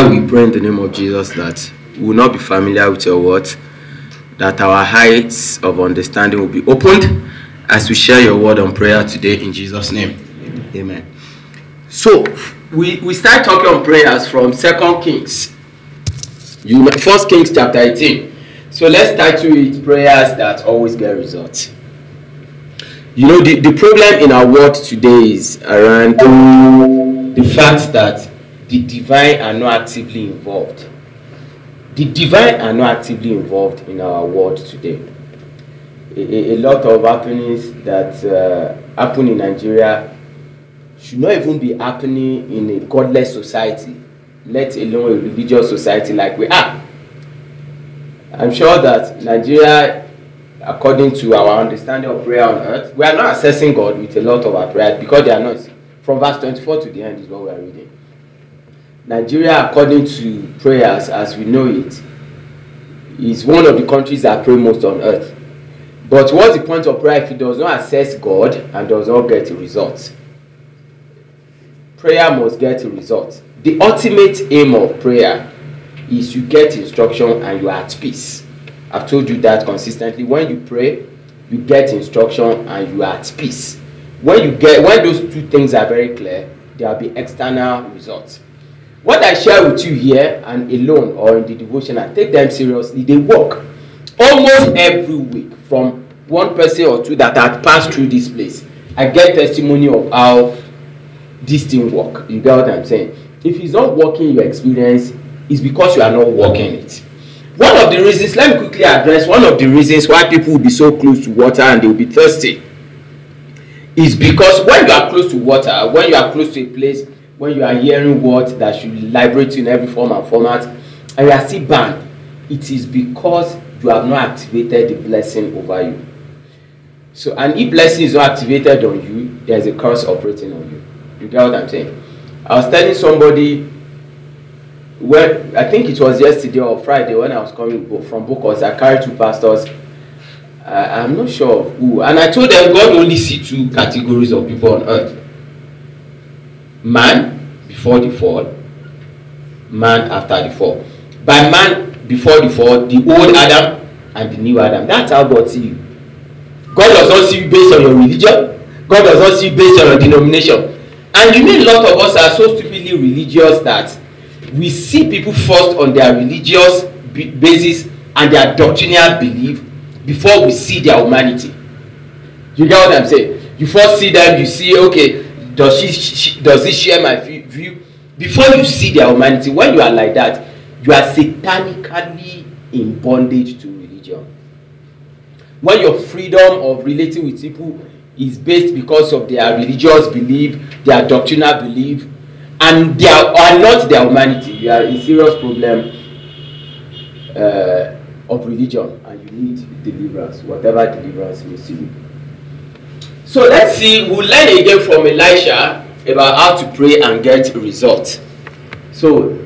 Father, we pray in the name of Jesus that we will not be familiar with your word, that our heights of understanding will be opened as we share your word on prayer today in Jesus' name. Amen. So, we, we start talking on prayers from Second Kings. You know, First Kings chapter 18. So let's title it prayers that always get results. You know, the, the problem in our world today is around the fact that the divine are not actively involved. The divine are not actively involved in our world today. A, a, lot of happenings that uh, happen in Nigeria should not even be happening in a godless society, let alone a religious society like we are. I'm sure that Nigeria, according to our understanding of prayer on earth, we are not assessing God with a lot of our prayers because they are not. From verse 24 to the end is what we are reading. Nigeria, according to prayers as we know it, is one of the countries that pray most on earth. But what's the point of prayer if it does not assess God and does not get a result? Prayer must get a result. The ultimate aim of prayer is you get instruction and you are at peace. I've told you that consistently. When you pray, you get instruction and you are at peace. When you get when those two things are very clear, there will be external results. What I share with you here and alone or in the devotion, I take them seriously. They work almost every week from one person or two that had passed through this place. I get testimony of how this thing work. You get what I'm saying? If it's not working your experience, it's because you are not working it. One of the reasons, let me quickly address one of the reasons why people will be so close to water and they will be thirsty is because when you are close to water, when you are close to a place, when you are hearing words that should liberate you in every form and format, and you are still banned, it is because you have not activated the blessing over you. So, and if blessing is not activated on you, there is a curse operating on you. You get what I'm saying? I was telling somebody when I think it was yesterday or Friday when I was coming from Bokos, I carried two pastors. Uh, I'm not sure who, and I told them God only see two categories of people on earth: man before the fall, man after the fall. By man before the fall, the old Adam and the new Adam. That's how God see you. God does not see you based on your religion. God does not see you based on your denomination. And you know a lot of us are so stupidly religious that we see people first on their religious basis and their doctrinal belief before we see their humanity. You get what I'm saying? You first see them, you see, okay, does she, she does he share my view? Before you see their humanity, when you are like that, you are satanically in bondage to religion. When your freedom of relating with people is based because of their religious belief, their doctrinal belief, and they are, are not their humanity. You are in serious problem uh, of religion, and you need deliverance, whatever deliverance means to you. So let's see. We'll learn again from Elisha about how to pray and get results. So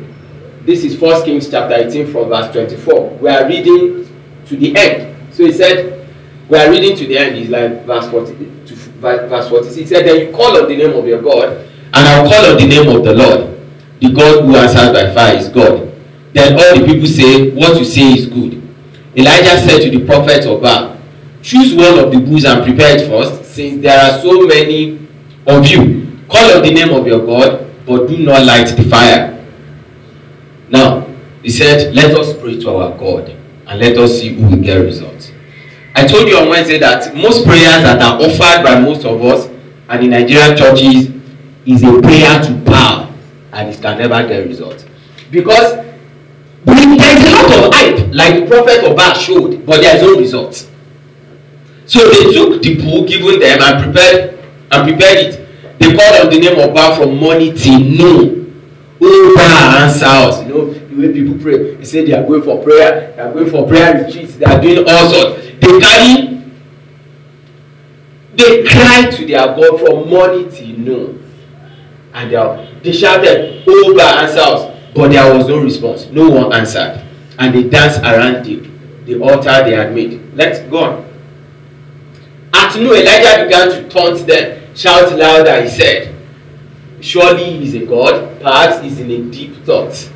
this is First Kings chapter 18 from verse 24. We are reading to the end. So he said, we are reading to the end. It's like verse 40 to verse 46. He said, Then you call on the name of your God, and I'll call on the name of the Lord. The God who answers by fire is God. Then all the people say, What you say is good. Elijah said to the prophet of Baal, Choose one of the bulls and prepare it first, since there are so many of you. Call on the name of your God, but do not light the fire. Now, he said, Let us pray to our God, and let us see who will get results. I told you on Wednesday that most prayers that are offered by most of us and in Nigerian churches is a prayer to power and it can never get results. Because there is a lot of hype, like the prophet of Baal showed, but there is no results. So they took the bull given them and prepared and prepared it. They called on the name of Baal from morning till noon. Oh, Baal answer us. You know, the way people pray, they say they are going for prayer, they are going for prayer retreats, they are doing all sorts. They carry, they cry to their God from morning till noon. And they, are, they shouted, Oh, Baal answer us. But there was no response. No one answered. And they danced around the, the altar they had made. Let's go on. At Elijah began to taunt them. Shout louder, he said. Surely he is a God. Perhaps he's in a deep thought.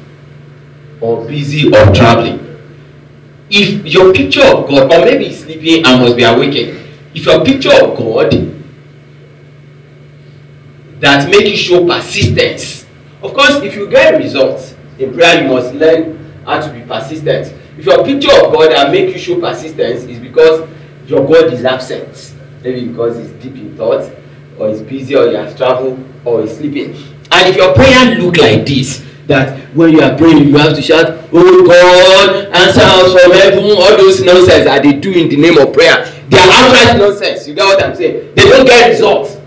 or busy or traveling if your picture of god or maybe sleeping and must be awakened if your picture of god that make you show persistence of course if you get results in prayer you must learn how to be persistent if your picture of god that make you show persistence is because your god is absent maybe because he's deep in thought or he's busy or he has traveled or he's sleeping. And if your prayer look like this that when you are praying you have to shout oh god answer us from heaven. All those nonsense that they do in the name of prayer they are outright nonsense. You get what i'm saying? They don't get result.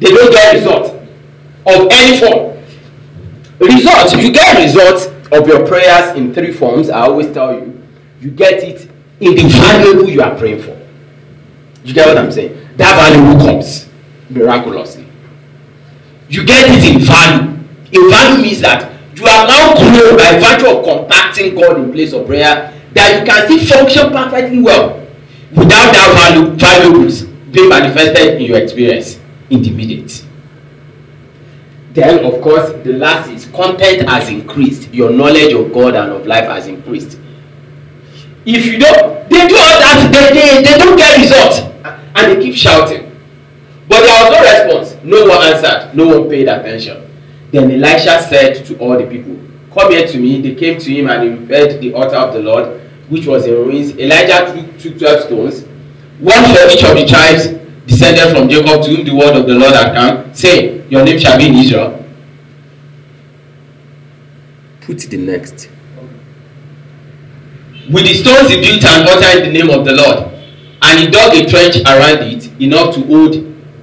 They don't get result of any form. Result you get result of your prayers in three forms i always tell you. You get it in the valuable you are praying for you get what i'm saying? That value comes? Miraculously. You get it in value. In value means that you are now grown by virtue of contacting God in place of prayer that you can still function perfectly well without that value valuables being manifested in your experience in the immediate. Then, of course, the last is content has increased, your knowledge of God and of life has increased. If you don't, they do all that, they, they, they don't get results, and they keep shouting. But there was no response, no one answered, no one paid attention. Then Elisha said to all the people, Come here to me. They came to him and he repaired the altar of the Lord, which was in ruins. Elijah took, took 12 stones, one for each of the tribes descended from Jacob, to whom the word of the Lord had come, saying, Your name shall be in Israel. Put the next. With the stones he built an altar in the name of the Lord, and he dug a trench around it, enough to hold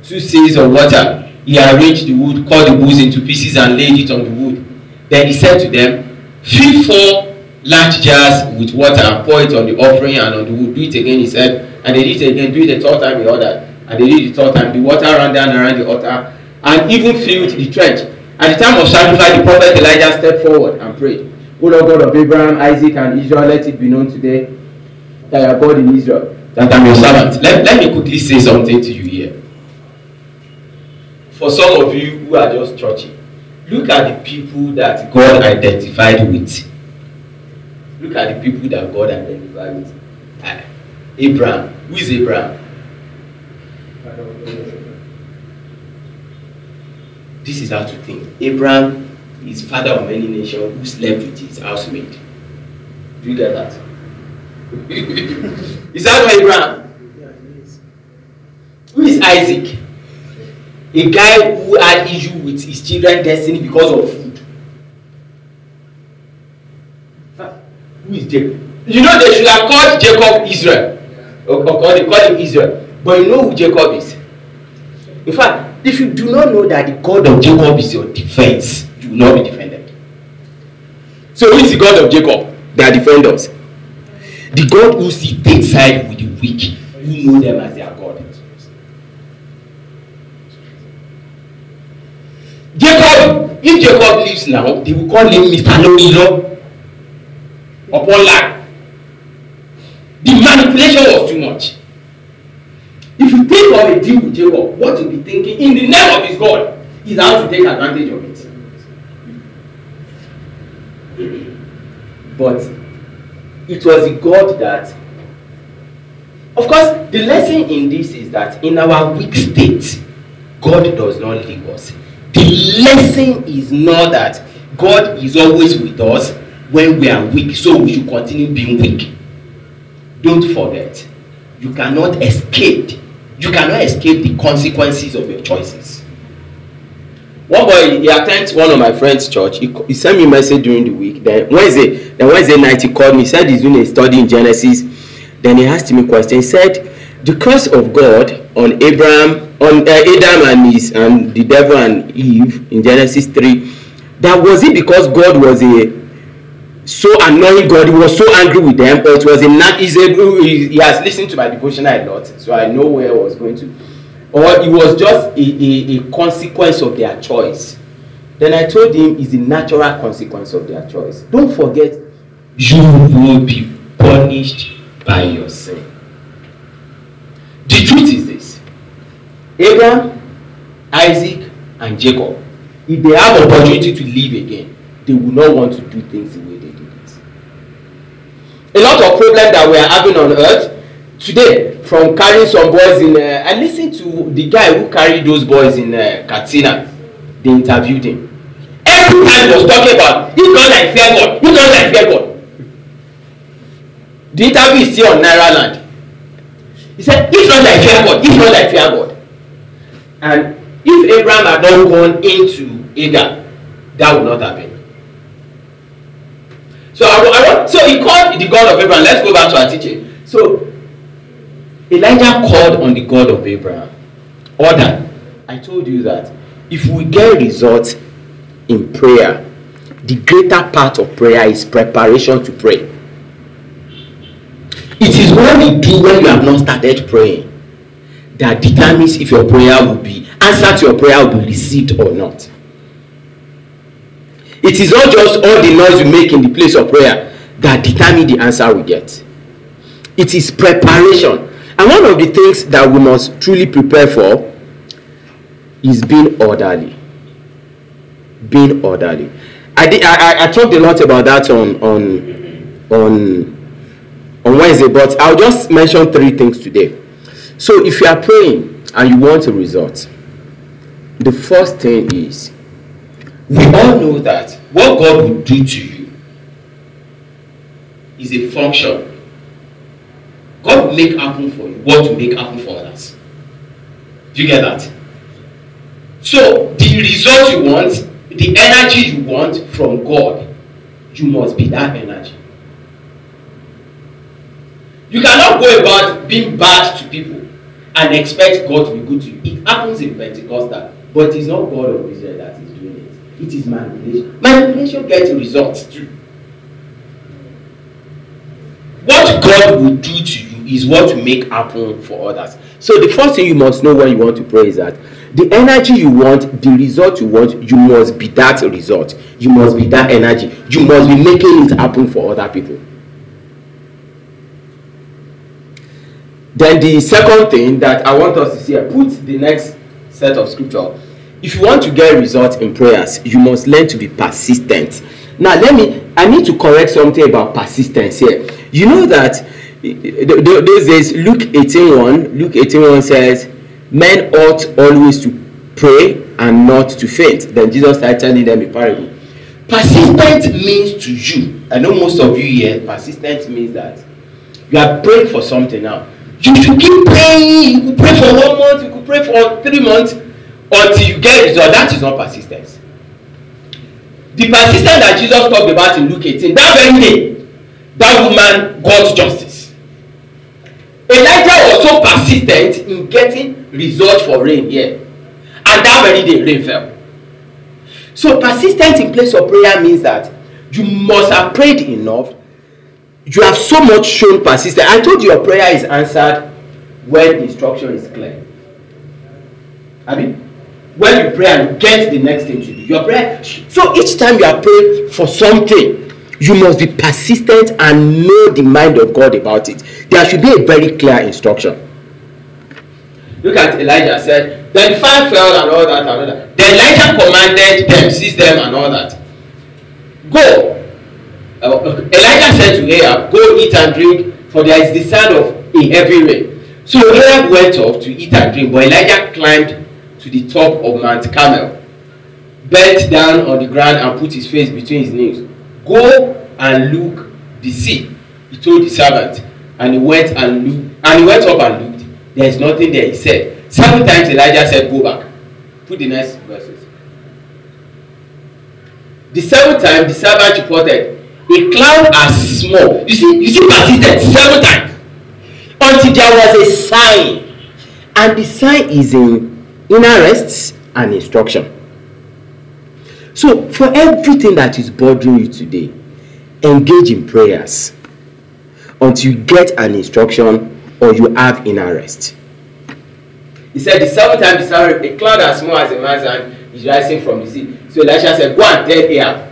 two seahs of water he arranged the wood, cut the bulls into pieces, and laid it on the wood. Then he said to them, Fill four large jars with water and pour it on the offering and on the wood. Do it again, he said. And they did it again. Do it the third time, he ordered. And they did the third time. The water ran down around the altar and even filled the trench. At the time of sacrifice, the prophet Elijah stepped forward and prayed, O Lord God of Abraham, Isaac, and Israel, let it be known today that you are God in Israel, that I'm your servant. Let, let me quickly say something to you here. For some of you who are just churchy look at the people that God identified with. Look at the people that God identified with. Uh, Abraham. Who is Abraham? This is how to think. Abraham is father of many nations who slept with his housemaid do you get that is that not Abraham who is Isaac? A guy who had issue with his children destiny because of food. Ah, who is jacob? You know they should have called jacob israel. Or, or they call him israel. But you know who jacob is? In fact if you do not know that the god of jacob is your defence you will not be defended. So who is the god of jacob that defend us the god who sit take side with the weak who know them as their god Jacob, if Jacob lives now, they will call him Mr. Lorilo upon life. The manipulation was too much. If you think of a deal with Jacob, what you'll be thinking in the name of his God is how to take advantage of it. But it was God that, of course, the lesson in this is that in our weak state, God does not leave us the lesson is not that God is always with us when we are weak, so we should continue being weak. Don't forget, you cannot escape. You cannot escape the consequences of your choices. One boy, he attends one of my friend's church. He, he sent me a message during the week. Then Wednesday, then Wednesday night, he called me. He said he's doing a study in Genesis. Then he asked me a question. He said, "The curse of God on Abraham on uh, Adam and his and the devil and Eve in Genesis 3 that was it because God was a so annoying God he was so angry with them or it was a not he's he, he has listened to my devotion a lot so I know where I was going to or it was just a, a, a consequence of their choice. Then I told him it's the natural consequence of their choice. Don't forget you will be punished by your sin. The truth is this. Abraham, Isaac, and Jacob, if they have opportunity to live again, they will not want to do things the way they did it. a lot of problems that we are having on earth today from carrying some boys in uh, i lis ten to the guy who carry those boys in uh, katsina. They interviewed him. Every time he was talking about if not like fear god if not like fear god the interview is still on Nairaland. He said if not like fear god if not like fear god and if abraham had not gone into agar that would not happen. So i i so he called the god of abraham. Let's go back to our teaching. So elijah called on the god of abraham. Order. I told you that if we get results in prayer the greater part of prayer is preparation to pray. It is what we do when you have not started praying that determines if your prayer will be answered to your prayer will be received or not. It is not just all the noise you make in the place of prayer that determine the answer we get. It is preparation and one of the things that we must truly prepare for is being orderly being orderly i did i i, I talked a lot about that on on on on Wednesday, but I'll just mention three things today. So, if you are praying and you want a result, the first thing is we all know that what God will do to you is a function. God will make happen for you what will make happen for others. Do you get that? So, the result you want, the energy you want from God, you must be that energy. You cannot go about being bad to people and expect God to be good to you. It happens in Pentecostal, but it's not God of Israel that is doing it. It is manipulation. Manipulation gets results too. What God will do to you is what will make happen for others. So the first thing you must know when you want to pray is that the energy you want, the result you want, you must be that result. You must be that energy. You must be making it happen for other people. Then the second thing that I want us to see, I put the next set of scripture. If you want to get results in prayers, you must learn to be persistent. Now, let me, I need to correct something about persistence here. You know that those days, Luke 18.1, Luke 18.1 says, men ought always to pray and not to faint. Then Jesus started telling them a parable. Persistent means to you, I know most of you here, persistent means that you are praying for something now. You should keep praying. You could pray for one month you could pray for three months until you get result. That is not persistence. The persistence that jesus talked about in luke eighteen that very day that woman got justice elijah was so persistent in getting results for rain here. And that very day rain fell. So persistent in place of prayer means that you must have prayed enough. You have so much shown persistence. I told you your prayer is answered when the instruction is clear. I mean when you pray and get the next thing to do your prayer. So each time you are praying for something you must be persistent and know the mind of god about it. There should be a very clear instruction. Look at elijah said then fire fell and all that and all that. Then elijah commanded them seize them and all that. Go. Uh, Elijah said to Ahab, Go eat and drink, for there is the sound of a heavy rain. So Ahab went off to eat and drink, but Elijah climbed to the top of Mount Carmel, bent down on the ground, and put his face between his knees. Go and look the sea, he told the servant. And he went and looked, and he went up and looked. There is nothing there, he said. Seven times Elijah said, Go back. Put the next verses. The seventh time the servant reported, a cloud as small you see you see persistent seven times until there was a sign and the sign is in inner rests and instruction so for everything that is bothering you today engage in prayers until you get an instruction or you have inner rest he said the seventh time a cloud as small as a man's hand is rising from the sea so elisha said go and tell ahab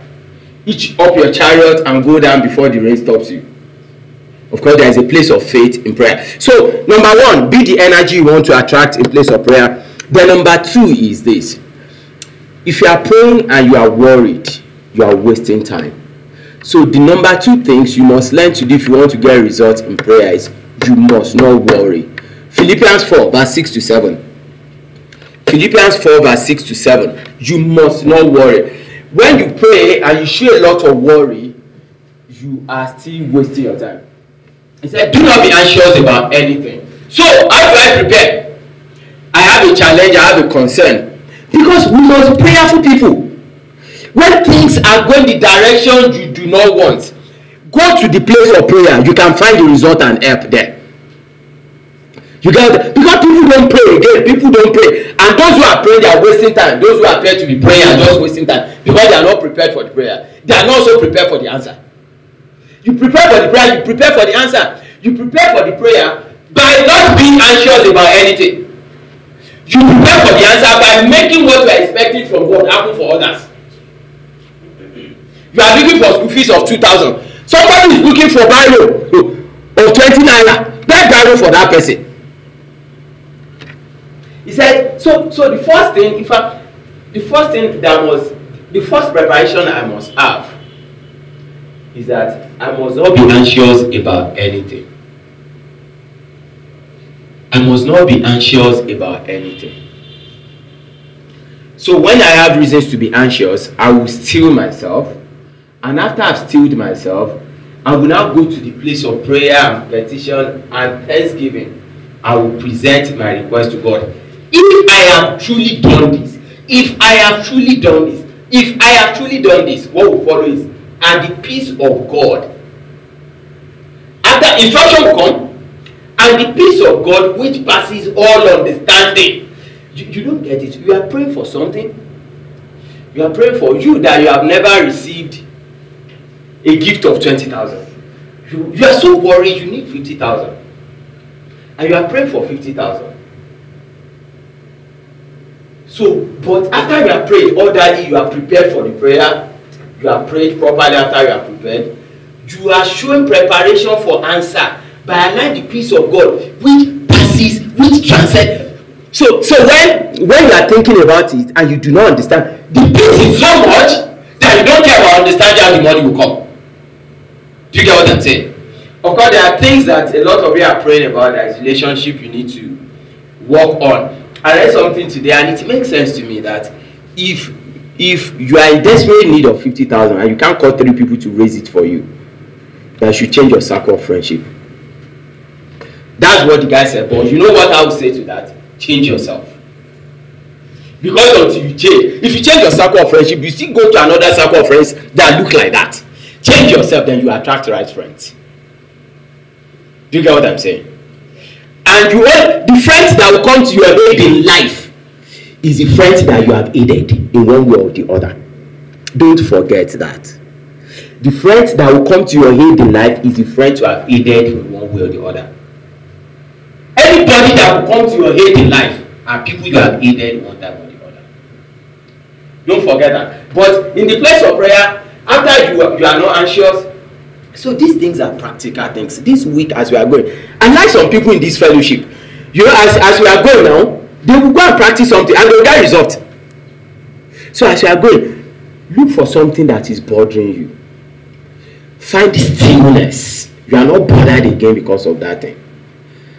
hitch up your chariot and go down before the rain stops you. Of course, there is a place of faith in prayer. So, number one, be the energy you want to attract in place of prayer. Then, number two is this if you are praying and you are worried, you are wasting time. So the number two things you must learn to do if you want to get results in prayer is you must not worry. Philippians 4 verse 6 to 7. Philippians 4 verse 6 to 7. You must not worry. When you pray and you show a lot of worry, you are still wasting your time. He said, Do not be anxious about anything. So, how do I prepare? I have a challenge, I have a concern. Because we must be prayerful people. When things are going the direction you do not want, go to the place of prayer. You can find the result and help there. You get because people don't pray again, people don't pray. And those who are praying, they are wasting time. Those who appear to be praying are just wasting time because they are not prepared for the prayer. They are not so prepared for the answer. You prepare for the prayer, you prepare for the answer. You prepare for the prayer by not being anxious about anything. You prepare for the answer by making what you are expecting from God happen for others. You are looking for school fees of two thousand. Somebody is looking for Bible oh, of twenty naira. Get Bible for that person he said so so the first thing in fact the first thing that was the first preparation i must have is that i must not be anxious about anything i must not be anxious about anything. So when i have reasons to be anxious i will still myself. And after i've stilled myself i will now go to the place of prayer and petition and thanksgiving. I will present my request to god. If I have truly done this, if I have truly done this, if I have truly done this, what will follow is, and the peace of God. After instruction will come, and the peace of God which passes all understanding. You, you don't get it. You are praying for something. You are praying for you that you have never received a gift of 20,000. You, you are so worried you need 50,000. And you are praying for 50,000 So, but after you have prayed orderly, you are prepared for the prayer, you have prayed properly after you are prepared, you are showing preparation for answer by allowing the peace of God which passes, which transcends. So, so when when you are thinking about it and you do not understand, the peace is so much that you don't care about understanding how the money will come. Do you get what I'm saying? Of course, there are things that a lot of you are praying about, that relationship you need to work on. I read something today and it makes sense to me that if if you are in desperate need of fifty thousand and you can't call three people to raise it for you, you should change your circle of friendship. That's what the guy said. But you know what I would say to that? Change yourself. Because until you change, if you change your circle of friendship, you still go to another circle of friends that look like that. Change yourself, then you attract the right friends. Do you get what I'm saying? and you want the friends that will come to your aid in life is the friends that you have aided in one way or the other don't forget that the friends that will come to your aid in life is the friends you have aided in one way or the other anybody that will come to your aid in life are people you have aided one time or the other don't forget that. But in the place of prayer after you are you are not anxious so these things are practical things. This week as we are going and like some people in this fellowship you know as as we are going now they will go and practice something and they will get result so as you are going look for something that is bothering you. Find stillness you are not bothered again because of that thing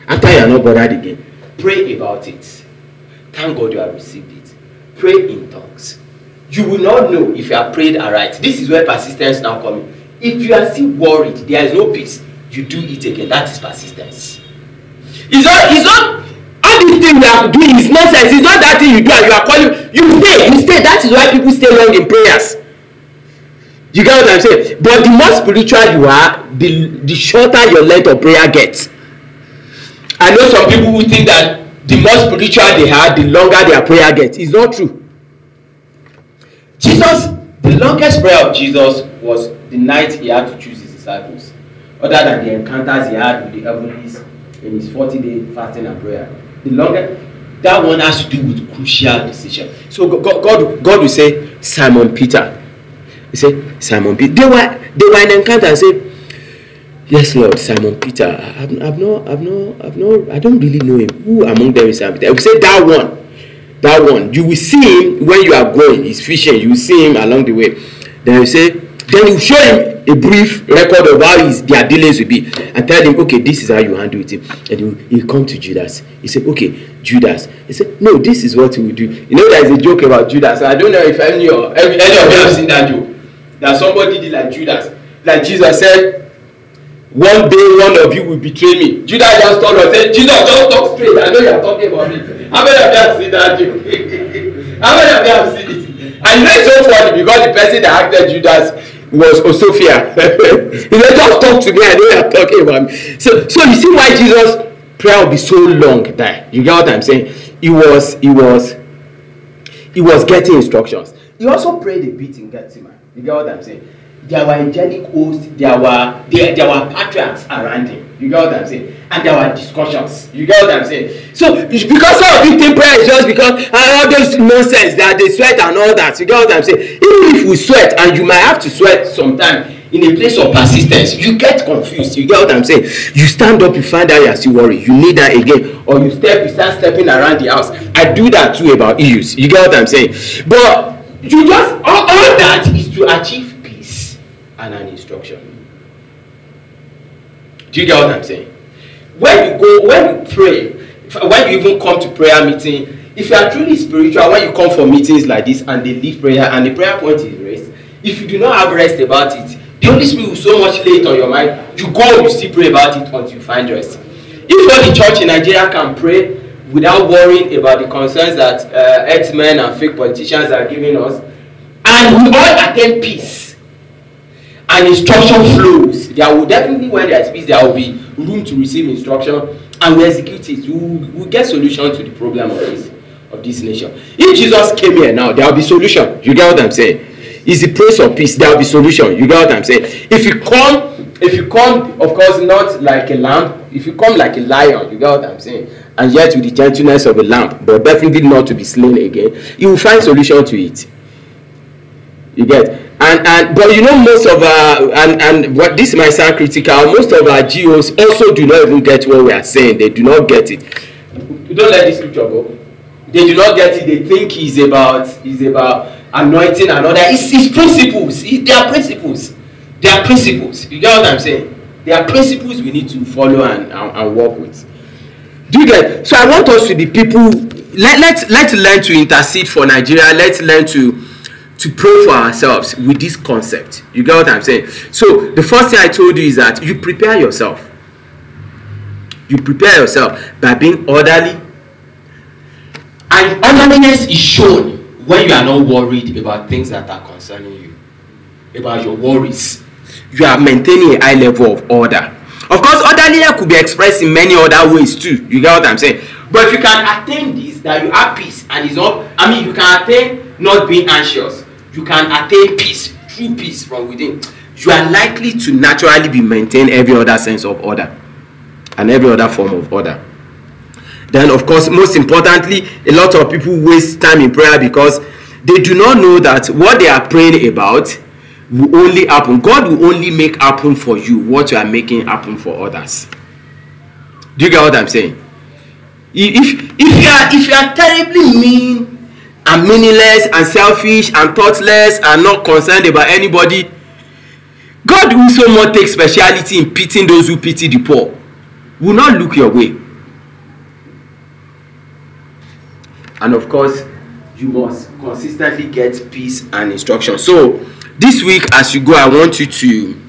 after you are not bothered again pray about it. Thank god you have received it. Pray in tongues. You will not know if you have prayed aright. This is where persistence now comes. if you are still worried there is no peace you do it again. That is persistence. It's not it's not all these things you are doing is nonsense. It's not that thing you do and you are calling you stay you stay. That is why people stay long in prayers. You get what i'm saying? But the more spiritual you are the the shorter your length of prayer gets i know some people who think that the more spiritual they are the longer their prayer gets. It's not true. Jesus the longest prayer of jesus was the night he had to choose his disciples. Other than the encounters he had with the heavenlies in his forty day fasting and prayer. The longest that one has to do with crucial decision. So god god god will say simon peter. He say simon peter they were they were in encounter and say yes lord simon peter. I have i have not i have not i have not i don't really know him. Who among them is simon peter? Will say that one. That one. You will see him when you are going. He's fishing. You will see him along the way. Then you say then you show him a brief record of how his their dealings will be and tell him okay this is how you handle it. And he he come to judas. He said, okay judas. He said, no this is what he will do. You know there is a joke about judas. I don't know if any of any of you have seen that joke. That somebody did like judas. Like jesus said one day one of you will betray me judas just and say jesus just talk straight i know you are talking about me how many of you have seen that how many of you have seen it and you know it's so funny because the person that acted judas was Osuofia. he said, just talk to me, I know you're talking about me. So, so you see why Jesus' prayer will be so long there. You get what I'm saying? He was, he was, he was getting instructions. He also prayed a bit in Gethsemane. You get what I'm saying? There were angelic hosts, there were there, there were patriarchs around him. You get what I'm saying? And there were discussions. You get what I'm saying? So because of you prayer is just because all those nonsense that they sweat and all that. You get what I'm saying? Even if we sweat and you might have to sweat sometime in a place of persistence, you get confused. You get what I'm saying? You stand up, you find out you're still worried. You need that again. Or you step, you start stepping around the house. I do that too about issues. You get what I'm saying? But you just all, all that is to achieve and an instruction. Do you get what I'm saying? When you go, when you pray, when you even come to prayer meeting, if you are truly spiritual, when you come for meetings like this and they lead prayer and the prayer point is rest, if you do not have rest about it, the Holy Spirit will so much lay it on your mind. You go, you still pray about it until you find rest. If the church in Nigeria can pray without worrying about the concerns that uh, ex-men and fake politicians are giving us, and we all attain peace, and instruction flows, there will definitely, when there is peace, there will be room to receive instruction, and we execute it. We will, we will get solution to the problem of this of this nation. If Jesus came here now, there will be solution. You get what I'm saying? Is the place of peace? There will be solution. You get what I'm saying? If you come, if you come, of course, not like a lamb. If you come like a lion, you get what I'm saying? And yet with the gentleness of a lamb, but definitely not to be slain again, you will find solution to it. You get and and but you know most of our and and what this might sound critical most of our GOs also do not even get what we are saying. They do not get it. You don't let this scripture go. They do not get it. They think it's about it's about anointing and other it's it's principles. It, they are principles. They are principles. You get what i'm saying? They are principles we need to follow and and, and work with. Do you get? So i want us to be people let let let's learn to intercede for nigeria. Let's learn to to pray for ourselves with this concept. You get what i'm saying? So the first thing i told you is that you prepare yourself. You prepare yourself by being orderly. And orderliness is shown when you are not worried about things that are concerning you about your worries. You are maintaining a high level of order. Of course orderliness could be expressed in many other ways too. You get what i'm saying? But if you can attain this that you have peace and is not i mean you can attain not being anxious you can attain peace true peace from within. You are likely to naturally be maintain every other sense of order and every other form of order. Then of course most importantly a lot of people waste time in prayer because they do not know that what they are praying about will only happen. God will only make happen for you what you are making happen for others. Do you get what i'm saying? If if you are if you are terribly mean and meaningless and selfish and thoughtless and not concerned about anybody. God who so much take speciality in pitying those who pity the poor will not look your way. And of course you must consistently get peace and instruction. So this week as you go i want you to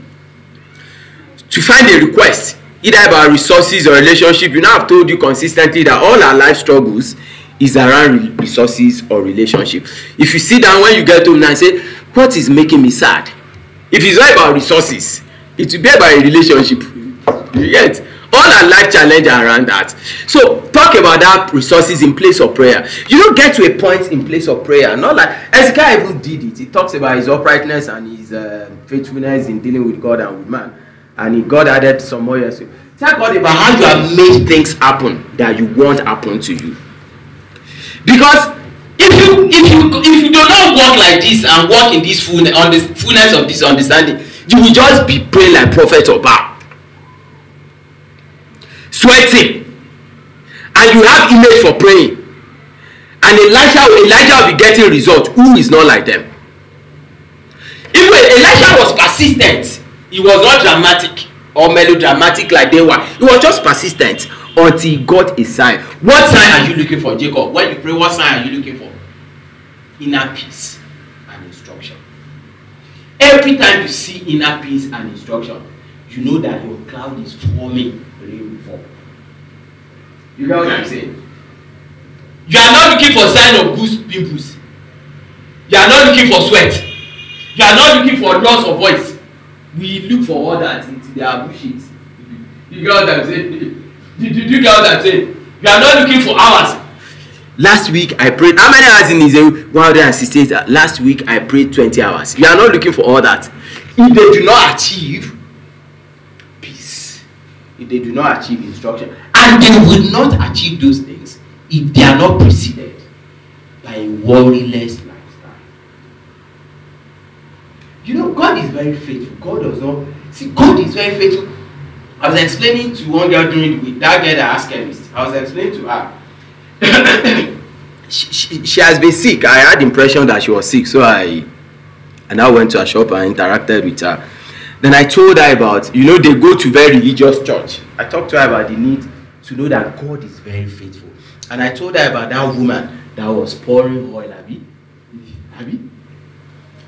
to find a request either about resources or relationship. You know i've told you consistently that all our life struggles is around resources or relationship. If you sit down when you get home now and say what is making me sad? If it's not about resources it will be about a relationship. You get? All our life challenge around that. So talk about that resources in place of prayer. You no get to a point in place of prayer. Not like ezekiel even did it. He talks about his uprightness and his uh, faithfulness in dealing with god and with man. And he god added some more years tell god about how you have made things happen that you want happen to you because if you if you if you do not work like this and work in this full on the fullness of this understanding you will just be praying like prophet oba sweating. And you have image for praying. And elijah elijah will be getting result who is not like them? Even Elisha was persistent. He was not dramatic or melodramatic like they were. He was just persistent until he got a sign. What sign are you looking for, Jacob? When you pray, what sign are you looking for? Inner peace and instruction. Every time you see inner peace and instruction, you know that your cloud is forming rainfall. You get what I'm saying? You are not looking for sign of goose pimples. You are not looking for sweat. You are not looking for loss of voice. We look for all that until they bullshit. You get what I'm saying? Did you, you get what I'm saying? You are not looking for hours. Last week I prayed. How many hours in Israel? 168. Last week I prayed 20 hours. You are not looking for all that. If they do not achieve peace, if they do not achieve instruction, and they will not achieve those things if they are not preceded by a worryless lifestyle. You know, God is very faithful. God does not see. God is very faithful. I was explaining to one girl during the week. That girl that asked chemist. I was explaining to her. she, she, she has been sick. I had the impression that she was sick, so I and I went to her shop and interacted with her. Then I told her about, you know, they go to very religious church. I talked to her about the need to know that God is very faithful. And I told her about that woman that was pouring oil, Abby. Abby?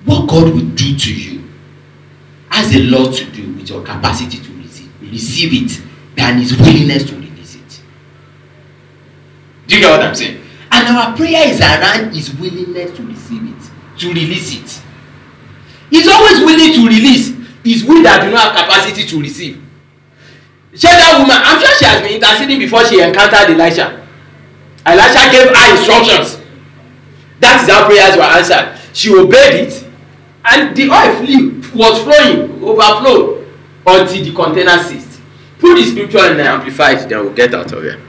What God will do to you has a lot to do with your capacity to receive, it than his willingness to release it. Do you get what I'm saying? And our prayer is around his willingness to receive it, to release it. He's always willing to release. It's we that do not have capacity to receive. Share that woman, I'm sure she has been interceding before she encountered Elisha. Elisha gave her instructions. That is how prayers were answered. She obeyed it, and the oil flew, was flowing, overflowed until the container ceased. Put the scripture in the amplified, then we'll get out of here.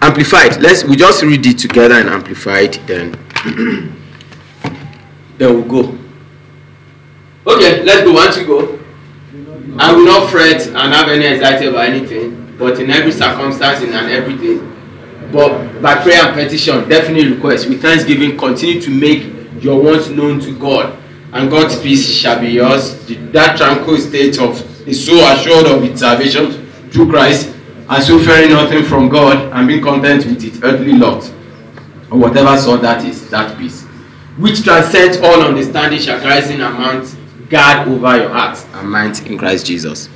Amplified. Let's we just read it together in amplified, then then we'll go. Okay, let's go. One to go. I will not fret and have any anxiety about anything, but in every circumstance and everything but by prayer and petition definitely request with thanksgiving continue to make your wants known to god and god's peace shall be yours. That tranquil state of the soul assured of its salvation through christ and so fearing nothing from god and being content with its earthly lot or whatever sort that is that peace which transcends all understanding shall christ in amount guard over your heart and mind in christ jesus